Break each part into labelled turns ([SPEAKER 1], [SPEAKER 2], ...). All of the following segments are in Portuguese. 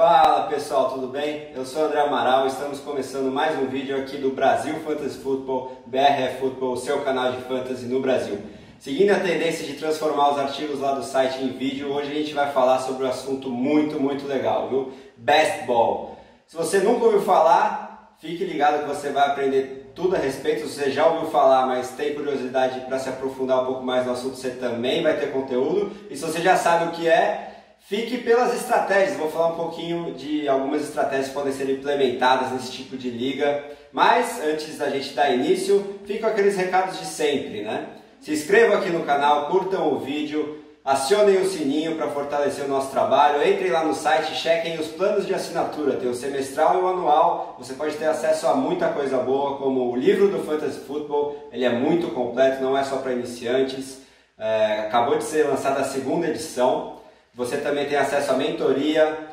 [SPEAKER 1] Fala pessoal, tudo bem? Eu sou André Amaral estamos começando mais um vídeo aqui do Brasil Fantasy Football, BRF Football, seu canal de fantasy no Brasil. Seguindo a tendência de transformar os artigos lá do site em vídeo, hoje a gente vai falar sobre um assunto muito, muito legal, viu? Best Ball. Se você nunca ouviu falar, fique ligado que você vai aprender tudo a respeito. Se você já ouviu falar, mas tem curiosidade para se aprofundar um pouco mais no assunto, você também vai ter conteúdo. E se você já sabe o que é, Fique pelas estratégias, vou falar um pouquinho de algumas estratégias que podem ser implementadas nesse tipo de liga. Mas antes da gente dar início, fico aqueles recados de sempre, né? Se inscrevam aqui no canal, curtam o vídeo, acionem o sininho para fortalecer o nosso trabalho, entrem lá no site, chequem os planos de assinatura, tem o semestral e o anual, você pode ter acesso a muita coisa boa, como o livro do Fantasy Football, ele é muito completo, não é só para iniciantes, é, acabou de ser lançada a segunda edição, você também tem acesso à mentoria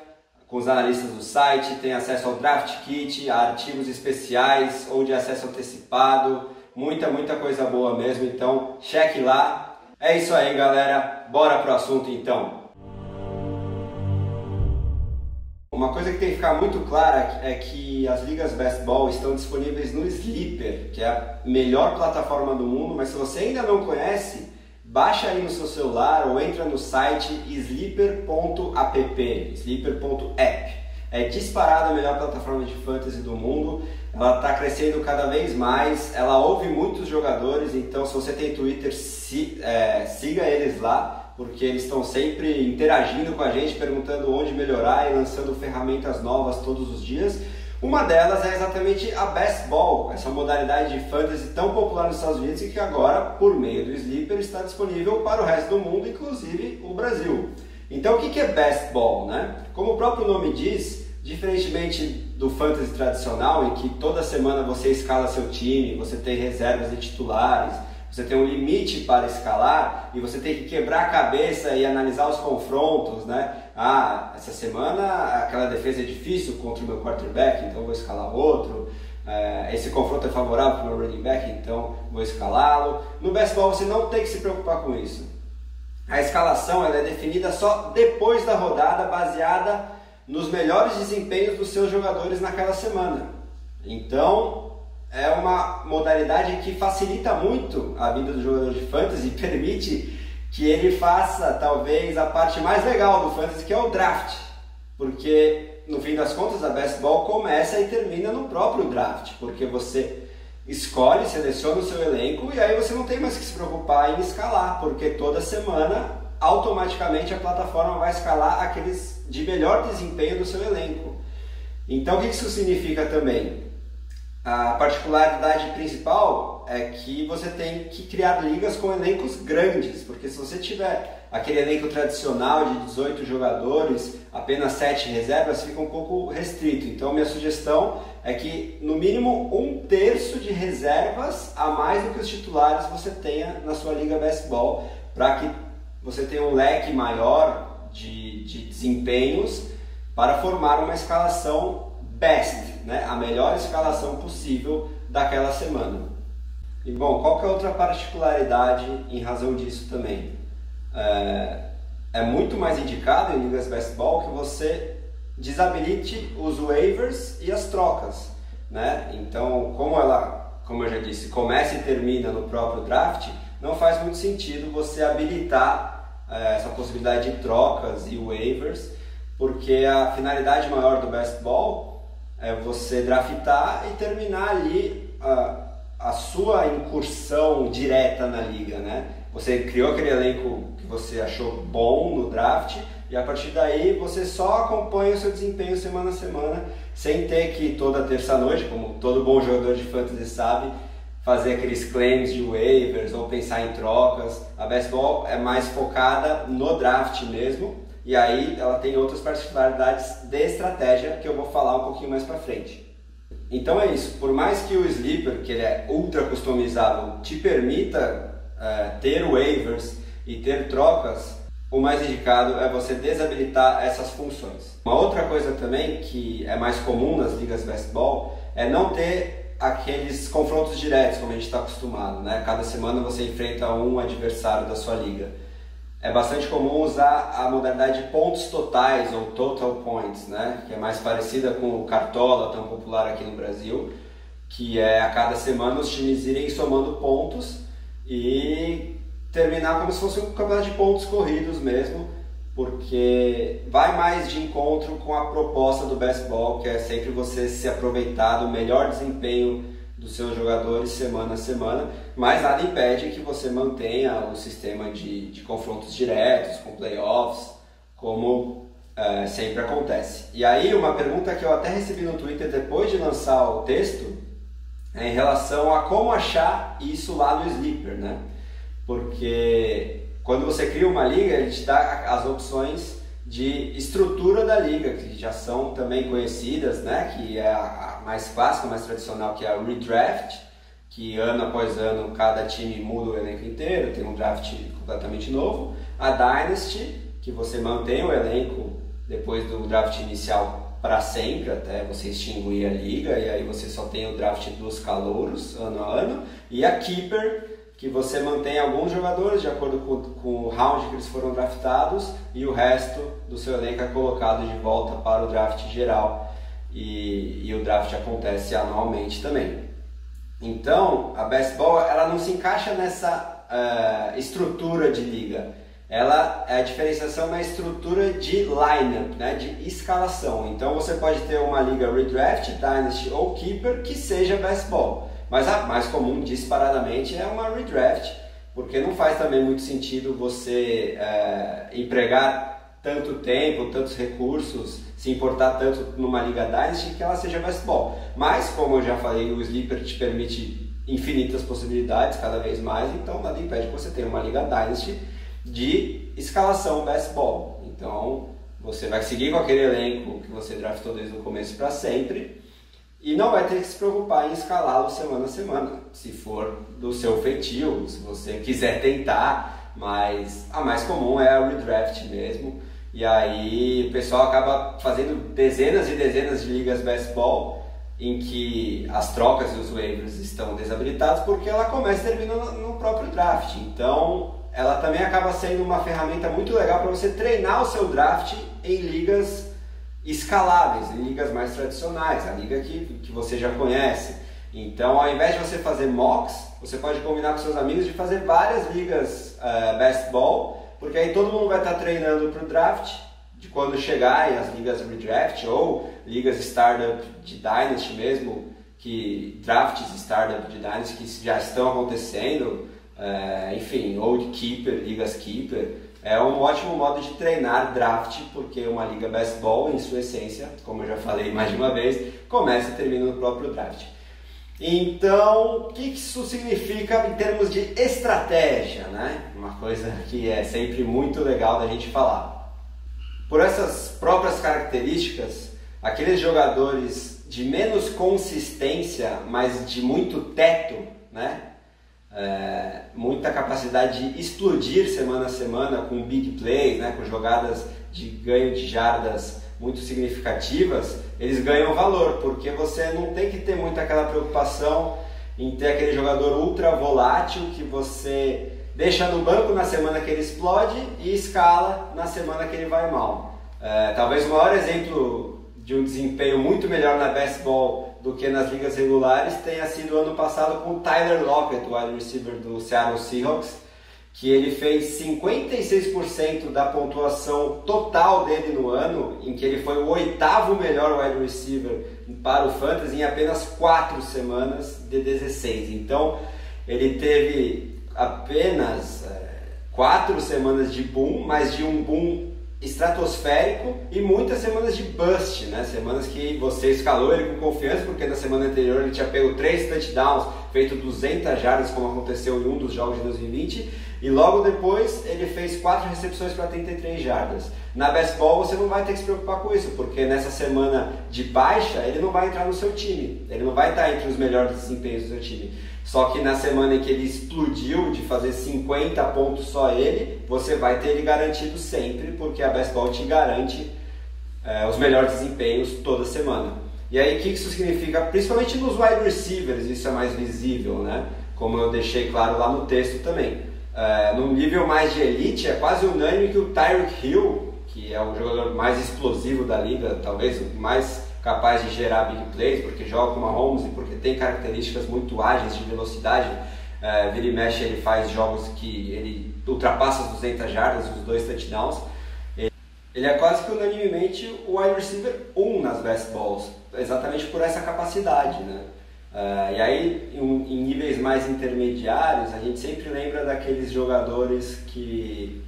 [SPEAKER 1] com os analistas do site, tem acesso ao draft kit, a artigos especiais ou de acesso antecipado, muita, muita coisa boa mesmo, então cheque lá. É isso aí, galera. Bora pro assunto então. Uma coisa que tem que ficar muito clara é que as ligas Best Ball estão disponíveis no Sleeper, que é a melhor plataforma do mundo, mas se você ainda não conhece, Baixa aí no seu celular ou entra no site sleeper.app, sleeper.app. É disparada a melhor plataforma de fantasy do mundo. Ela está crescendo cada vez mais. Ela ouve muitos jogadores, então se você tem Twitter, si, é, siga eles lá, porque eles estão sempre interagindo com a gente, perguntando onde melhorar e lançando ferramentas novas todos os dias. Uma delas é exatamente a Best Ball, essa modalidade de fantasy tão popular nos Estados Unidos e que agora, por meio do Sleeper, está disponível para o resto do mundo, inclusive o Brasil. Então, o que é Best Ball? Né? Como o próprio nome diz, diferentemente do fantasy tradicional, em que toda semana você escala seu time, você tem reservas e titulares, você tem um limite para escalar e você tem que quebrar a cabeça e analisar os confrontos, né? Ah, essa semana aquela defesa é difícil contra o meu quarterback, então vou escalar outro. É, esse confronto é favorável para o meu running back, então vou escalá-lo. No baseball você não tem que se preocupar com isso. A escalação ela é definida só depois da rodada, baseada nos melhores desempenhos dos seus jogadores naquela semana. Então, é uma modalidade que facilita muito a vida do jogador de fantasy e permite que ele faça talvez a parte mais legal do fantasy, que é o draft. Porque no fim das contas a best ball começa e termina no próprio draft, porque você escolhe, seleciona o seu elenco e aí você não tem mais que se preocupar em escalar, porque toda semana automaticamente a plataforma vai escalar aqueles de melhor desempenho do seu elenco. Então o que isso significa também? A particularidade principal é que você tem que criar ligas com elencos grandes, porque se você tiver aquele elenco tradicional de 18 jogadores, apenas 7 reservas, fica um pouco restrito. Então, minha sugestão é que no mínimo um terço de reservas a mais do que os titulares você tenha na sua liga baseball, para que você tenha um leque maior de, de desempenhos para formar uma escalação best, né? a melhor escalação possível daquela semana. E bom, qual que é outra particularidade em razão disso também? É, é muito mais indicado em ligas baseball que você desabilite os waivers e as trocas, né? Então, como ela, como eu já disse, começa e termina no próprio draft, não faz muito sentido você habilitar é, essa possibilidade de trocas e waivers, porque a finalidade maior do baseball é você draftar e terminar ali a, a sua incursão direta na liga, né? Você criou aquele elenco que você achou bom no draft e a partir daí você só acompanha o seu desempenho semana a semana, sem ter que toda terça-noite, como todo bom jogador de fantasy sabe, fazer aqueles claims de waivers ou pensar em trocas. A baseball é mais focada no draft mesmo e aí ela tem outras particularidades de estratégia que eu vou falar um pouquinho mais para frente. Então é isso, por mais que o Sleeper, que ele é ultra customizável, te permita é, ter waivers e ter trocas, o mais indicado é você desabilitar essas funções. Uma outra coisa também que é mais comum nas ligas baseball é não ter aqueles confrontos diretos como a gente está acostumado, né? Cada semana você enfrenta um adversário da sua liga é bastante comum usar a modalidade de pontos totais ou total points, né? que é mais parecida com o Cartola, tão popular aqui no Brasil, que é a cada semana os times irem somando pontos e terminar como se fosse um campeonato de pontos corridos mesmo, porque vai mais de encontro com a proposta do baseball, que é sempre você se aproveitar do melhor desempenho dos seus jogadores semana a semana, mas nada impede que você mantenha o sistema de, de confrontos diretos, com playoffs, como é, sempre acontece. E aí, uma pergunta que eu até recebi no Twitter depois de lançar o texto é em relação a como achar isso lá no Sleeper, né? Porque quando você cria uma liga, ele te dá as opções de estrutura da liga, que já são também conhecidas, né? que é a mais clássica, mais tradicional, que é a redraft, que ano após ano cada time muda o elenco inteiro, tem um draft completamente novo. A dynasty, que você mantém o elenco depois do draft inicial para sempre, até você extinguir a liga, e aí você só tem o draft dos calouros ano a ano. E a keeper, que você mantém alguns jogadores de acordo com, com, o round que eles foram draftados e o resto do seu elenco é colocado de volta para o draft geral e, e o draft acontece anualmente também. Então, a baseball ela não se encaixa nessa uh, estrutura de liga. Ela é a diferenciação na estrutura de lineup, né, de escalação. Então, você pode ter uma liga redraft, dynasty ou keeper que seja baseball. Mas a mais comum, disparadamente, é uma redraft, porque não faz também muito sentido você é, empregar tanto tempo, tantos recursos, se importar tanto numa liga Dynasty que ela seja baseball. Mas, como eu já falei, o Sleeper te permite infinitas possibilidades, cada vez mais, então nada impede que você tenha uma liga Dynasty de escalação baseball. Então, você vai seguir com aquele elenco que você draftou desde o começo para sempre e não vai ter que se preocupar em escalá-lo semana a semana, se for do seu feitio, se você quiser tentar, mas a mais comum é a redraft mesmo. E aí o pessoal acaba fazendo dezenas e dezenas de ligas baseball em que as trocas e os waivers estão desabilitados porque ela começa e termina no próprio draft. Então ela também acaba sendo uma ferramenta muito legal para você treinar o seu draft em ligas escaláveis, em ligas mais tradicionais, a liga que, que você já conhece. Então, ao invés de você fazer mocks, você pode combinar com seus amigos de fazer várias ligas uh, porque aí todo mundo vai estar treinando para o draft, de quando chegar as ligas redraft ou ligas startup de Dynasty mesmo, que drafts startup de Dynasty que já estão acontecendo, uh, enfim, ou de keeper, ligas keeper. É um ótimo modo de treinar draft, porque uma liga baseball, em sua essência, como eu já falei mais de uma vez, começa e termina no próprio draft. Então, o que isso significa em termos de estratégia, né? Uma coisa que é sempre muito legal da gente falar. Por essas próprias características, aqueles jogadores de menos consistência, mas de muito teto, né? É, muita capacidade de explodir semana a semana com big plays, né, com jogadas de ganho de jardas muito significativas, eles ganham valor, porque você não tem que ter muito aquela preocupação em ter aquele jogador ultra volátil que você deixa no banco na semana que ele explode e escala na semana que ele vai mal. É, talvez o maior exemplo de um desempenho muito melhor na baseball do que nas ligas regulares tenha sido ano passado com o Tyler Lockett, o wide receiver do Seattle Seahawks, que ele fez 56% da pontuação total dele no ano, em que ele foi o oitavo melhor wide receiver para o Fantasy em apenas 4 semanas de 16. Então, ele teve apenas 4 é, semanas de boom, mas de um boom estratosférico e muitas semanas de bust, né? Semanas que você escalou ele com confiança, porque na semana anterior ele tinha pego 3 touchdowns, feito 200 jardas, como aconteceu em um dos jogos de 2020, e logo depois ele fez 4 recepções para 33 jardas. Na best ball você não vai ter que se preocupar com isso, porque nessa semana de baixa ele não vai entrar no seu time, ele não vai estar entre os melhores desempenhos do seu time. Só que na semana em que ele explodiu de fazer 50 pontos só ele, você vai ter ele garantido sempre, porque a Ball te garante é, os melhores desempenhos toda semana. E aí o que isso significa? Principalmente nos wide receivers, isso é mais visível, né? Como eu deixei claro lá no texto também. é, num nível mais de elite, é quase unânime que o Tyreek Hill, que é o jogador mais explosivo da liga, talvez o mais capaz de gerar big plays, porque joga com uma Holmes e porque tem características muito ágeis de velocidade, é, vira e mexe ele faz jogos que ele ultrapassa as 200 jardas, os dois touchdowns. Ele é quase que unanimemente o wide receiver 1 nas best balls, exatamente por essa capacidade, né? Uh, e aí, em, em, níveis mais intermediários, a gente sempre lembra daqueles jogadores que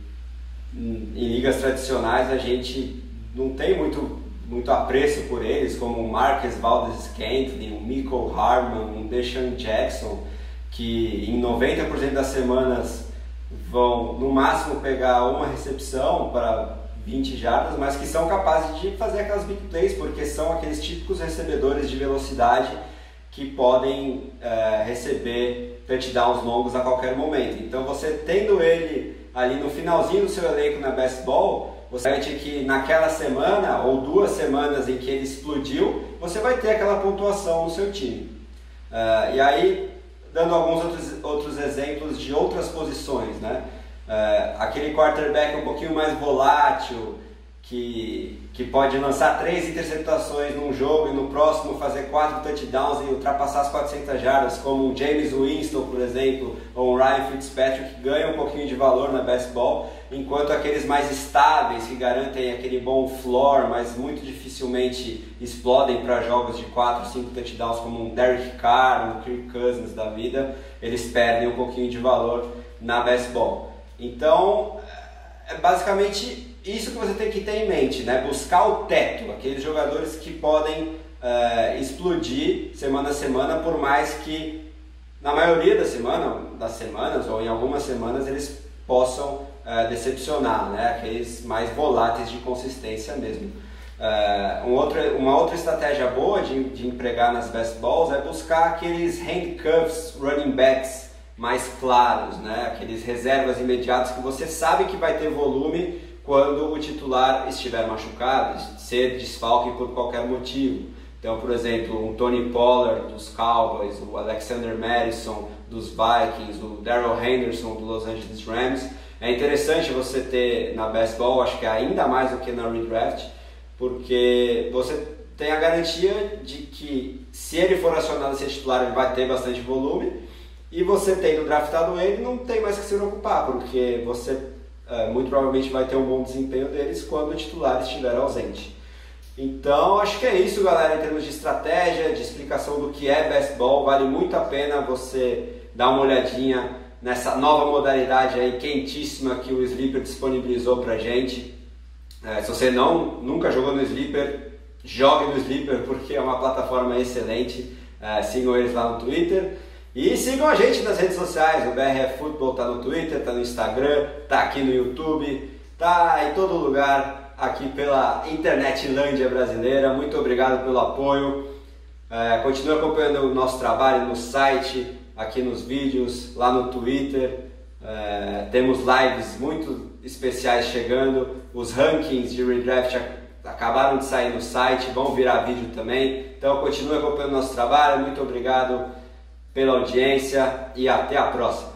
[SPEAKER 1] em, em ligas tradicionais a gente não tem muito, muito apreço por eles, como o Marcus Valdez-Scantling, o Michael Harman, o Deshaun Jackson, que em 90% das semanas vão no máximo pegar uma recepção para 20 jardas, mas que são capazes de fazer aquelas big plays, porque são aqueles típicos recebedores de velocidade que podem é, receber touchdowns longos a qualquer momento. Então você tendo ele ali no finalzinho do seu elenco na best ball, você garante que naquela semana ou duas semanas em que ele explodiu, você vai ter aquela pontuação no seu time. Uh, e aí, dando alguns outros, outros exemplos de outras posições, né? Uh, aquele quarterback um pouquinho mais volátil, que, que pode lançar três interceptações num jogo e no próximo fazer quatro touchdowns e ultrapassar as 400 jardas, como o James Winston, por exemplo, ou o Ryan Fitzpatrick, que ganha um pouquinho de valor na baseball, enquanto aqueles mais estáveis, que garantem aquele bom floor, mas muito dificilmente explodem para jogos de 4, 5 touchdowns, como um Derek Carr, um Kirk Cousins da vida, eles perdem um pouquinho de valor na baseball. Então, é basicamente isso que você tem que ter em mente, né? Buscar o teto, aqueles jogadores que podem uh, explodir semana a semana, por mais que na maioria da semana, das semanas ou em algumas semanas eles possam uh, decepcionar, né? Aqueles mais voláteis de consistência mesmo. Uh, um outro, uma outra estratégia boa de, de empregar nas best balls é buscar aqueles handcuffs running backs mais claros, né? aqueles reservas imediatos que você sabe que vai ter volume quando o titular estiver machucado, ser desfalque por qualquer motivo. Então, por exemplo, um Tony Pollard dos Cowboys, o Alexander Madison dos Vikings, o Daryl Henderson dos Los Angeles Rams. É interessante você ter na best ball, acho que ainda mais do que na redraft, porque você tem a garantia de que se ele for acionado a ser titular, ele vai ter bastante volume, e você tendo draftado ele, não tem mais que se preocupar, porque você é, muito provavelmente vai ter um bom desempenho deles quando o titular estiver ausente. Então, acho que é isso, galera, em termos de estratégia, de explicação do que é baseball. Vale muito a pena você dar uma olhadinha nessa nova modalidade aí quentíssima que o Sleeper disponibilizou pra gente. É, se você não nunca jogou no Sleeper, jogue no Sleeper porque é uma plataforma excelente. É, sigam eles lá no Twitter. E sigam a gente nas redes sociais, o BRF Futebol tá no Twitter, tá no Instagram, tá aqui no YouTube, tá em todo lugar aqui pela internet Lândia brasileira. Muito obrigado pelo apoio. É, continue acompanhando o nosso trabalho no site, aqui nos vídeos, lá no Twitter. É, temos lives muito especiais chegando. Os rankings de redraft acabaram de sair no site, vão virar vídeo também. Então continue acompanhando o nosso trabalho. Muito obrigado pela audiência e até a próxima.